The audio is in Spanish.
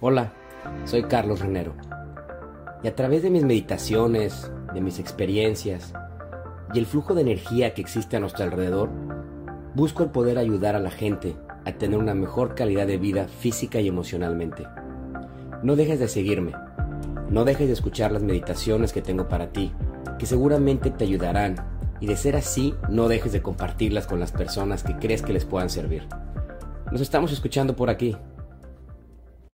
Hola, soy Carlos Renero. Y a través de mis meditaciones, de mis experiencias y el flujo de energía que existe a nuestro alrededor, busco el poder ayudar a la gente a tener una mejor calidad de vida física y emocionalmente. No dejes de seguirme. No dejes de escuchar las meditaciones que tengo para ti, que seguramente te ayudarán y de ser así, no dejes de compartirlas con las personas que crees que les puedan servir. Nos estamos escuchando por aquí.